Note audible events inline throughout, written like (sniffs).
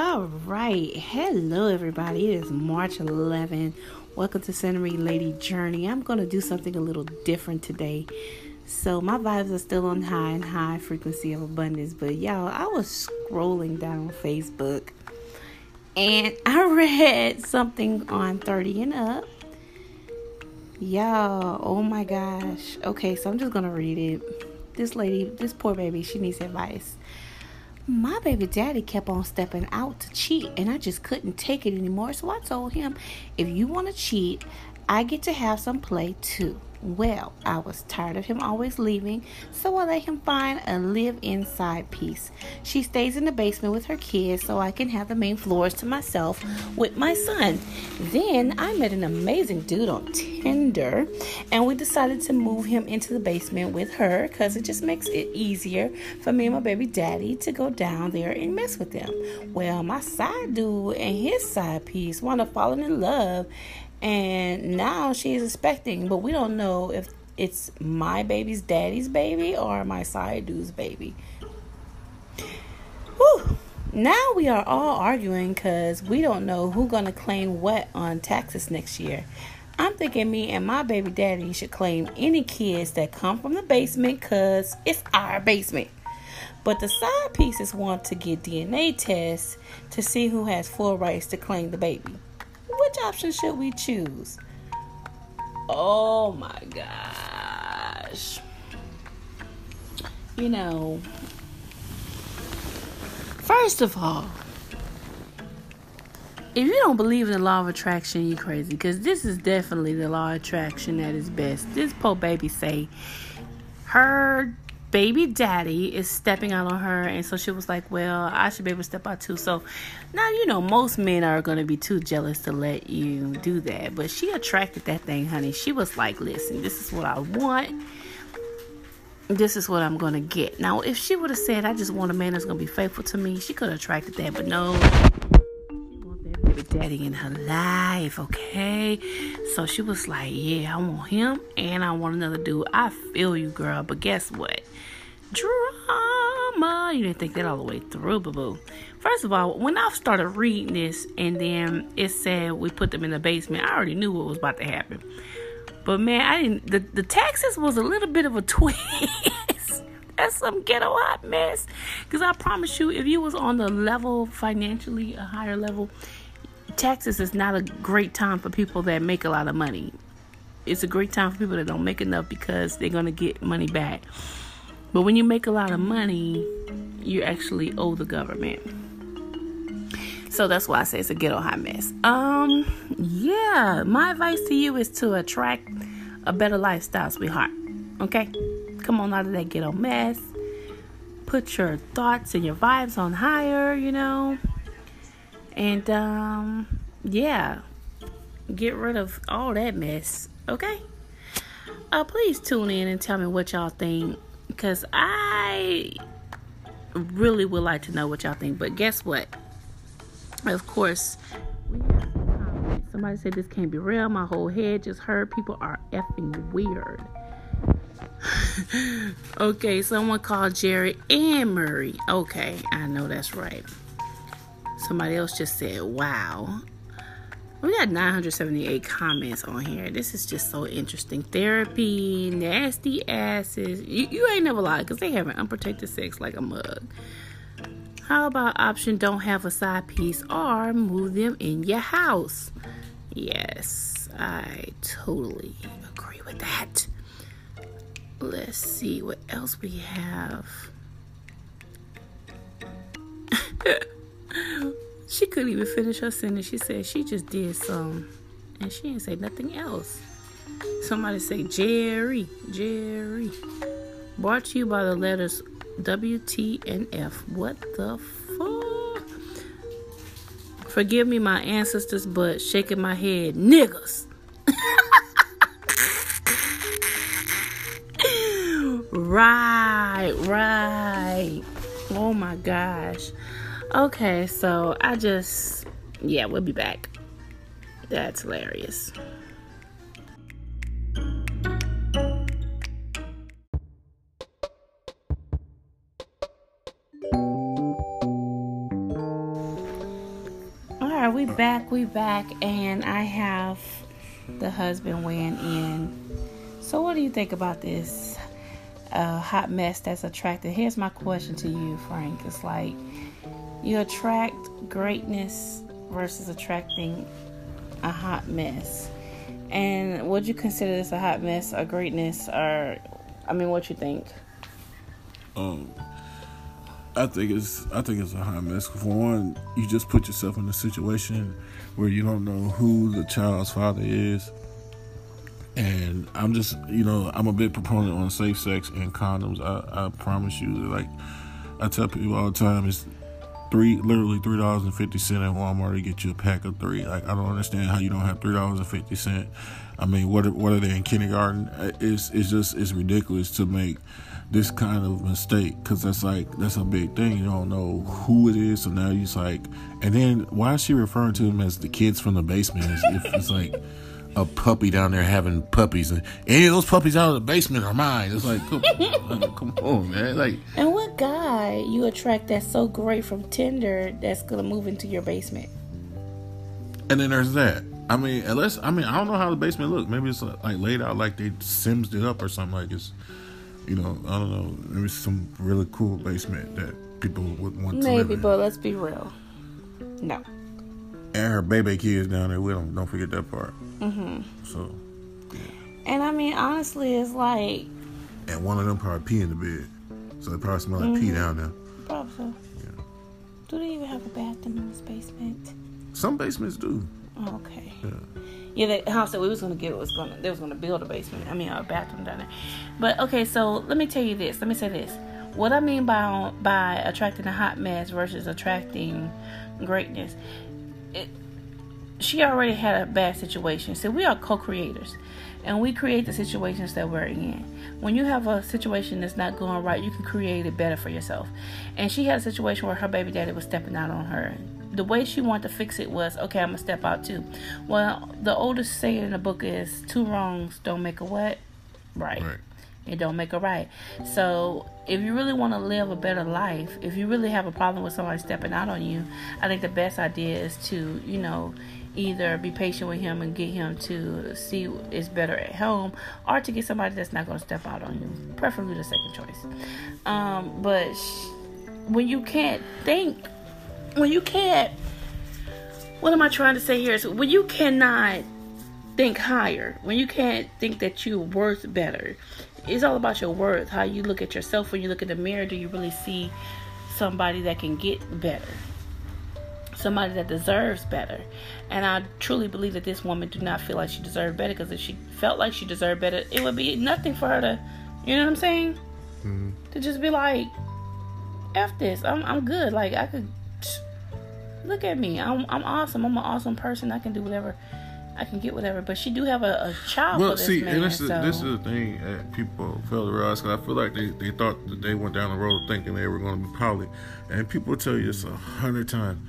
All right. Hello, everybody. It is March 11. Welcome to Marie Lady Journey. I'm going to do something a little different today. So, my vibes are still on high and high frequency of abundance. But, y'all, I was scrolling down Facebook and (laughs) I read something on 30 and up. Y'all, oh my gosh. Okay, so I'm just going to read it. This lady, this poor baby, she needs advice my baby daddy kept on stepping out to cheat and I just couldn't take it anymore. So I told him, if you want to cheat, I get to have some play too. Well, I was tired of him always leaving, so I let him find a live inside piece. She stays in the basement with her kids so I can have the main floors to myself with my son. Then I met an amazing dude on Tinder, and we decided to move him into the basement with her because it just makes it easier for me and my baby daddy to go down there and mess with them. Well, my side dude and his side piece wound up falling in love and now she's expecting, but we don't know if it's my baby's daddy's baby or my side dude's baby. Whew. Now we are all arguing because we don't know who's gonna claim what on taxes next year. I'm thinking me and my baby daddy should claim any kids that come from the basement because it's our basement. But the side pieces want to get DNA tests to see who has full rights to claim the baby which option should we choose? Oh my gosh. You know, first of all, if you don't believe in the law of attraction, you crazy. Because this is definitely the law of attraction at its best. This poor baby say her baby daddy is stepping out on her and so she was like well i should be able to step out too. So now you know most men are going to be too jealous to let you do that but she attracted that thing honey. She was like listen this is what i want. This is what i'm going to get. Now if she would have said i just want a man that's going to be faithful to me she could have attracted that but no daddy in her life, okay? So she was like, Yeah, I want him and I want another dude. I feel you, girl. But guess what? Drama. You didn't think that all the way through, boo boo. First of all, when I started reading this and then it said we put them in the basement, I already knew what was about to happen. But man, I didn't. The, the taxes was a little bit of a (laughs) twist. That's some ghetto hot mess. Because I promise you, if you was on the level financially, a higher level, taxes is not a great time for people that make a lot of money. It's a great time for people that don't make enough because they're going to get money back. But when you make a lot of money, you actually owe the government. So that's why I say it's a ghetto hot mess. Um, yeah, my advice to you is to attract a better lifestyle, sweetheart. Okay? Come on out of that ghetto mess. Put your thoughts and your vibes on higher, you know. And um, yeah, get rid of all that mess, okay? Uh, please tune in and tell me what y'all think because I really would like to know what y'all think. But guess what? Of course, somebody said this can't be real. My whole head just hurt. People are effing weird. (laughs) okay, someone called Jerry and Maury. Okay, I know that's right. Somebody else just said, wow. We got 978 comments on here. This is just so interesting. Therapy, nasty asses. You, you ain't never lied because they have an unprotected sex like a mug. How about option don't have a side piece or move them in your house? Yes, I totally agree with that. Let's see what else we have. (laughs) (laughs) She couldn't even finish her sentence. She said she just did some, and she didn't say nothing else. Somebody say Jerry, Jerry. Brought to you by the letters W, T, and F. What the fuck? Forgive me, my ancestors, but shaking my head, niggas. (laughs) right, right. Oh my gosh. Okay, so I just, yeah, we'll be back. That's hilarious. All right, we back, we back, and I have the husband weighing in. So, what do you think about this uh, hot mess that's attracted? Here's my question to you, Frank. It's like you attract greatness versus attracting a hot mess. And would you consider this a hot mess a greatness, or I mean, what you think? Um, I think it's I think it's a hot mess. For one, you just put yourself in a situation where you don't know who the child's father is. And I'm just, you know, I'm a big proponent on safe sex and condoms. I, I promise you, like I tell people all the time, it's three, literally three dollars and fifty cent at Walmart to get you a pack of three. Like I don't understand how you don't have three dollars and fifty cent. I mean, what are, what are they in kindergarten? Uh, it's it's just it's ridiculous to make this kind of mistake because that's like that's a big thing. You don't know who it is, so now you just like, and then why is she referring to them as the kids from the basement? As if it's like a puppy down there having puppies, and any of those puppies out of the basement are mine. It's like, come, like, come on, man. Like, guy you attract that's so great from Tinder that's gonna move into your basement? And then there's that. I mean, unless I mean, I don't know how the basement looks. Maybe it's like laid out like they simsed it up or something. Like it's, you know, I don't know. Maybe some really cool basement that people would want Maybe, to live maybe but let's be real. No. And her baby kids down there with them. Don't forget that part. Mm-hmm. So. And I mean, honestly, it's like. And one of them probably pee in the bed, so they probably smell like mm-hmm. pee down there. Probably so. Yeah. Do they even have a bathroom in this basement? Some basements do. okay. Yeah. Yeah, the house that we was gonna get was gonna they was gonna build a basement. I mean, a bathroom down there. But okay, so let me tell you this. Let me say this. What I mean by by attracting a hot mess versus attracting greatness, it, she already had a bad situation. So we are co-creators, and we create the situations that we're in. When you have a situation that's not going right, you can create it better for yourself. And she had a situation where her baby daddy was stepping out on her. The way she wanted to fix it was, okay, I'm gonna step out too. Well, the oldest saying in the book is, two wrongs don't make a what, right. right. It don't make a right. So if you really want to live a better life, if you really have a problem with somebody stepping out on you, I think the best idea is to, you know, either be patient with him and get him to see it's better at home or to get somebody that's not going to step out on you preferably the second choice. Um, but when you can't think when you can't what am i trying to say here is when you cannot think higher when you can't think that you're worth better it's all about your worth how you look at yourself when you look in the mirror do you really see somebody that can get better somebody that deserves better. And I truly believe that this woman do not feel like she deserved better because if she felt like she deserved better, it would be nothing for her to, you know what I'm saying? Mm-hmm. To just be like, F this, I'm, I'm good. Like, I could, (sniffs) look at me. I'm, I'm awesome. I'm an awesome person. I can do whatever. I can get whatever, but she do have a, a child. Well, see, man, and this so. is this is the thing that people fail to realize. Cause I feel like they, they thought that they went down the road thinking they were going to be poly, and people tell you this a hundred times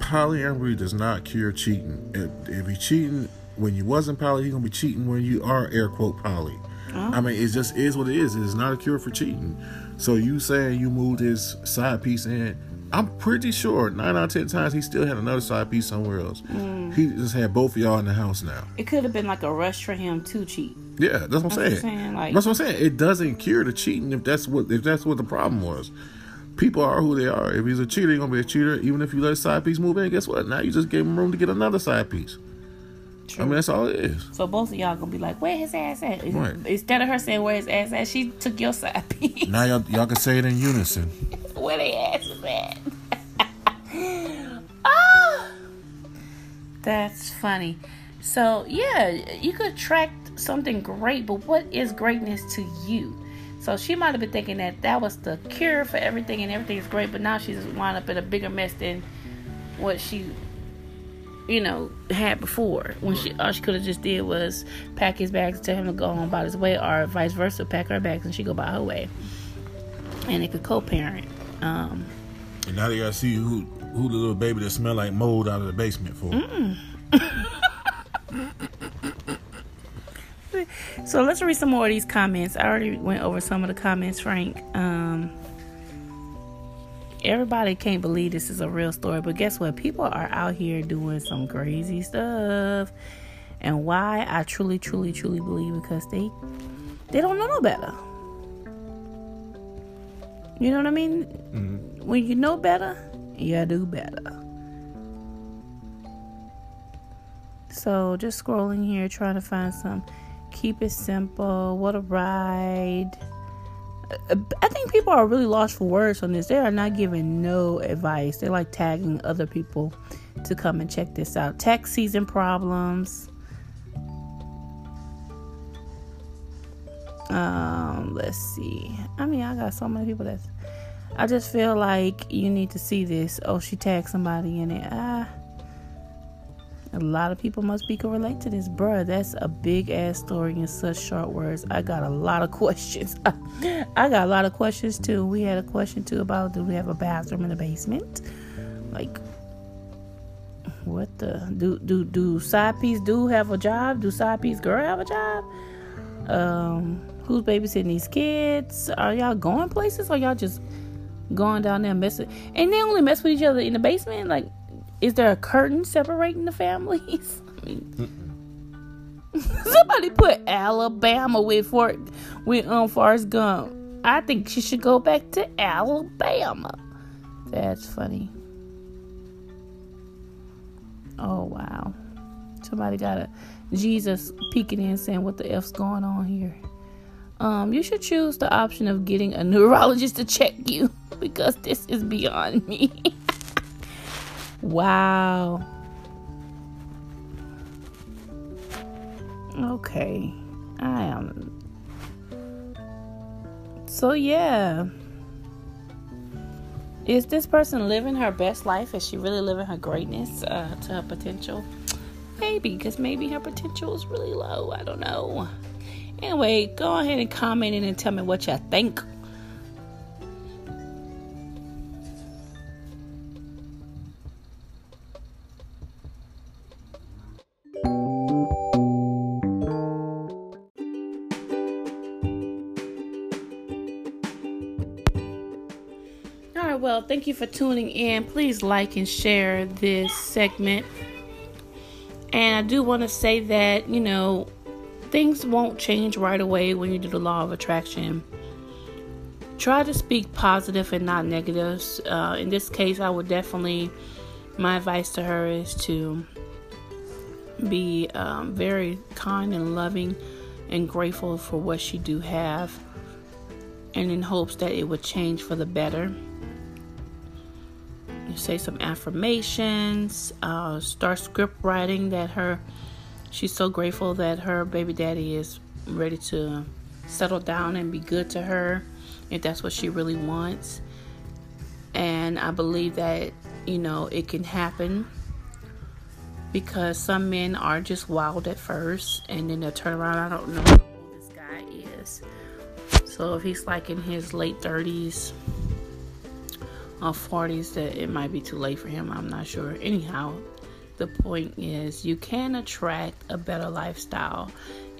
polyamory does not cure cheating. If, if he's cheating when you wasn't poly, he's gonna be cheating when you are air quote poly. Oh. I mean, it just is what it is. It's not a cure for cheating. So you saying you moved his side piece in? I'm pretty sure nine out of ten times he still had another side piece somewhere else. Mm. He just had both of y'all in the house now. It could have been like a rush for him to cheat. Yeah, that's what I'm saying. What saying like, that's what I'm saying. It doesn't cure the cheating if that's what if that's what the problem was people are who they are. If he's a cheater, he's gonna be a cheater. Even if you let a side piece move in, guess what? Now you just gave him room to get another side piece. True. I mean, that's all it is. So both of y'all gonna be like, "Where his ass at?" Right. Instead of her saying, "Where his ass at," she took your side (laughs) piece. Now y'all, y'all can say it in unison. (laughs) Where the ass is at? oh, (laughs) that's funny. So yeah, you could attract something great, but what is greatness to you? So she might have been thinking that that was the cure for everything and everything's great, but now she's wound up in a bigger mess than what she, you know, had before. When she all she could have just did was pack his bags, and tell him to go on about his way, or vice versa, pack her bags and she go by her way, and they could co-parent. Um, and now they gotta see who who the little baby that smell like mold out of the basement for. (laughs) So let's read some more of these comments. I already went over some of the comments, Frank. Um, everybody can't believe this is a real story, but guess what? People are out here doing some crazy stuff. And why I truly, truly, truly believe because they they don't know no better. You know what I mean? Mm-hmm. When you know better, you do better. So just scrolling here, trying to find some. Keep it simple. What a ride. I think people are really lost for words on this. They are not giving no advice. They're like tagging other people to come and check this out. Tax season problems. Um, let's see. I mean, I got so many people that's. I just feel like you need to see this. Oh, she tagged somebody in it. Ah. A lot of people must be can relate to this, bruh. That's a big ass story in such short words. I got a lot of (laughs) questions. I got a lot of questions too. We had a question too about do we have a bathroom in the basement? Like, what the do do do side piece do have a job? Do side piece girl have a job? Um, who's babysitting these kids? Are y'all going places or y'all just going down there messing? And they only mess with each other in the basement, like is there a curtain separating the families? (laughs) I mean, (laughs) somebody put Alabama with Fort with um Forrest Gump. I think she should go back to Alabama. That's funny. Oh wow. Somebody got a Jesus peeking in saying what the F's going on here. Um, you should choose the option of getting a neurologist to check you (laughs) because this is beyond me. Wow. Okay. I am. So, yeah. Is this person living her best life? Is she really living her greatness uh, to her potential? Maybe, because maybe her potential is really low. I don't know. Anyway, go ahead and comment in and tell me what you think. Well, thank you for tuning in. Please like and share this segment. And I do want to say that, you know, things won't change right away when you do the law of attraction. Try to speak positive and not negatives. Uh, in this case, I would definitely, my advice to her is to be um, very kind and loving and grateful for what she do have and in hopes that it would change for the better you say some affirmations uh, start script writing that her she's so grateful that her baby daddy is ready to settle down and be good to her if that's what she really wants. And i believe that you know it can happen because some men are just wild at first and then they'll turn around. I don't know old this guy is. So if he's like in his late 30s uh, 40s that it might be too late for him. I'm not sure. Anyhow, the point is you can attract a better lifestyle.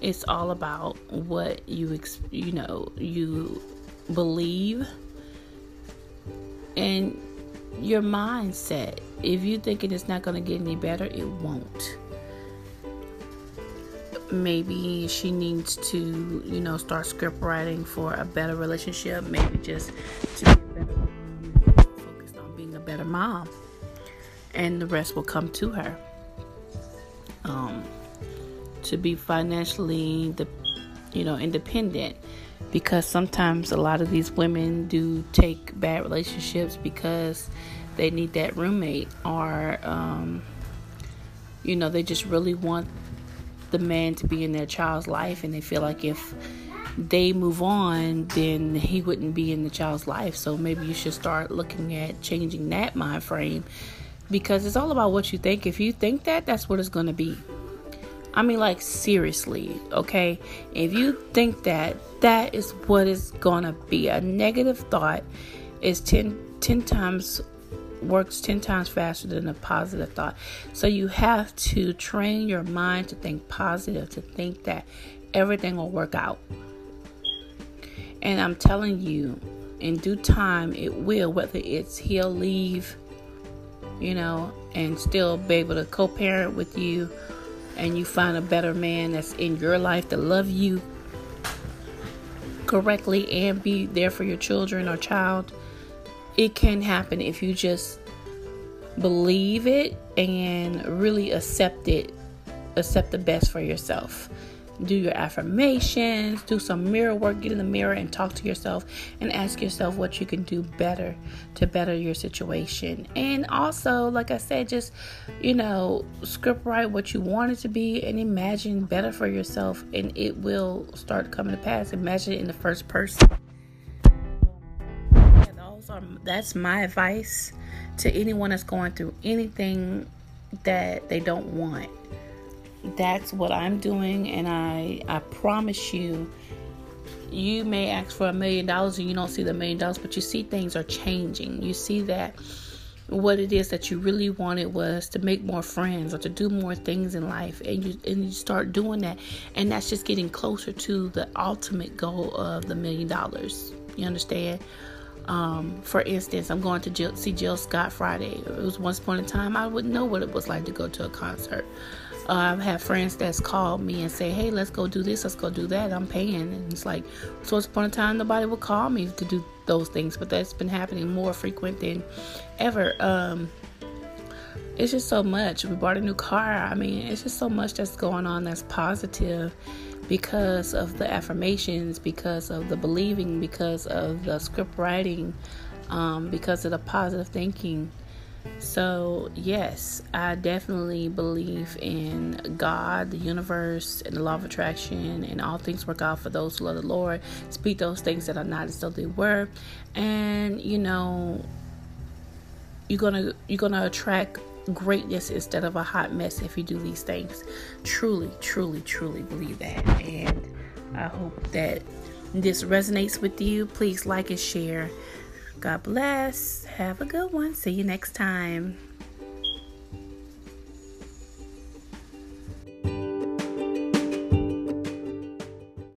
It's all about what you you know you believe and your mindset. If you're thinking it's not going to get any better, it won't. Maybe she needs to, you know, start script writing for a better relationship. Maybe just to mom, and the rest will come to her. Um, to be financially, the, you know, independent, because sometimes a lot of these women do take bad relationships because they need that roommate, or um, you know, they just really want the man to be in their child's life, and they feel like if they move on, then he wouldn't be in the child's life. So maybe you should start looking at changing that mind frame because it's all about what you think. If you think that, that's what it's going to be. I mean, like, seriously, okay? If you think that, that is what it's going to be. A negative thought is 10, 10 times works 10 times faster than a positive thought. So you have to train your mind to think positive, to think that everything will work out. And I'm telling you, in due time, it will, whether it's he'll leave, you know, and still be able to co parent with you, and you find a better man that's in your life to love you correctly and be there for your children or child. It can happen if you just believe it and really accept it, accept the best for yourself do your affirmations, do some mirror work, get in the mirror and talk to yourself and ask yourself what you can do better to better your situation. And also, like I said, just, you know, script write what you want it to be and imagine better for yourself and it will start coming to pass. Imagine it in the first person. Yeah, those are that's my advice to anyone that's going through anything that they don't want that's what I'm doing, and I I promise you, you may ask for a million dollars and you don't see the million dollars, but you see things are changing. You see that what it is that you really wanted was to make more friends or to do more things in life and you and you start doing that and that's just getting closer to the ultimate goal of the million dollars. You understand? Um, for instance i'm going to Jill, see jill scott friday. It was once upon a time i wouldn't know what it was like to go to a concert uh, I've had friends that's called me and say, "Hey, let's go do this, let's go do that." I'm paying, and it's like, so once upon a time, nobody would call me to do those things, but that's been happening more frequent than ever. Um, it's just so much. We bought a new car. I mean, it's just so much that's going on that's positive because of the affirmations, because of the believing, because of the script writing, um, because of the positive thinking. So, yes, I definitely believe in God, the universe, and the law of attraction, and all things work out for those who love the Lord. Speak those things that are not as though they were. And, you know, you're gonna you're gonna attract greatness instead of a hot mess if you do these things. Truly, truly, truly believe that. And I hope that this resonates with you. Please like and share. God bless. Have a good one. See you next time.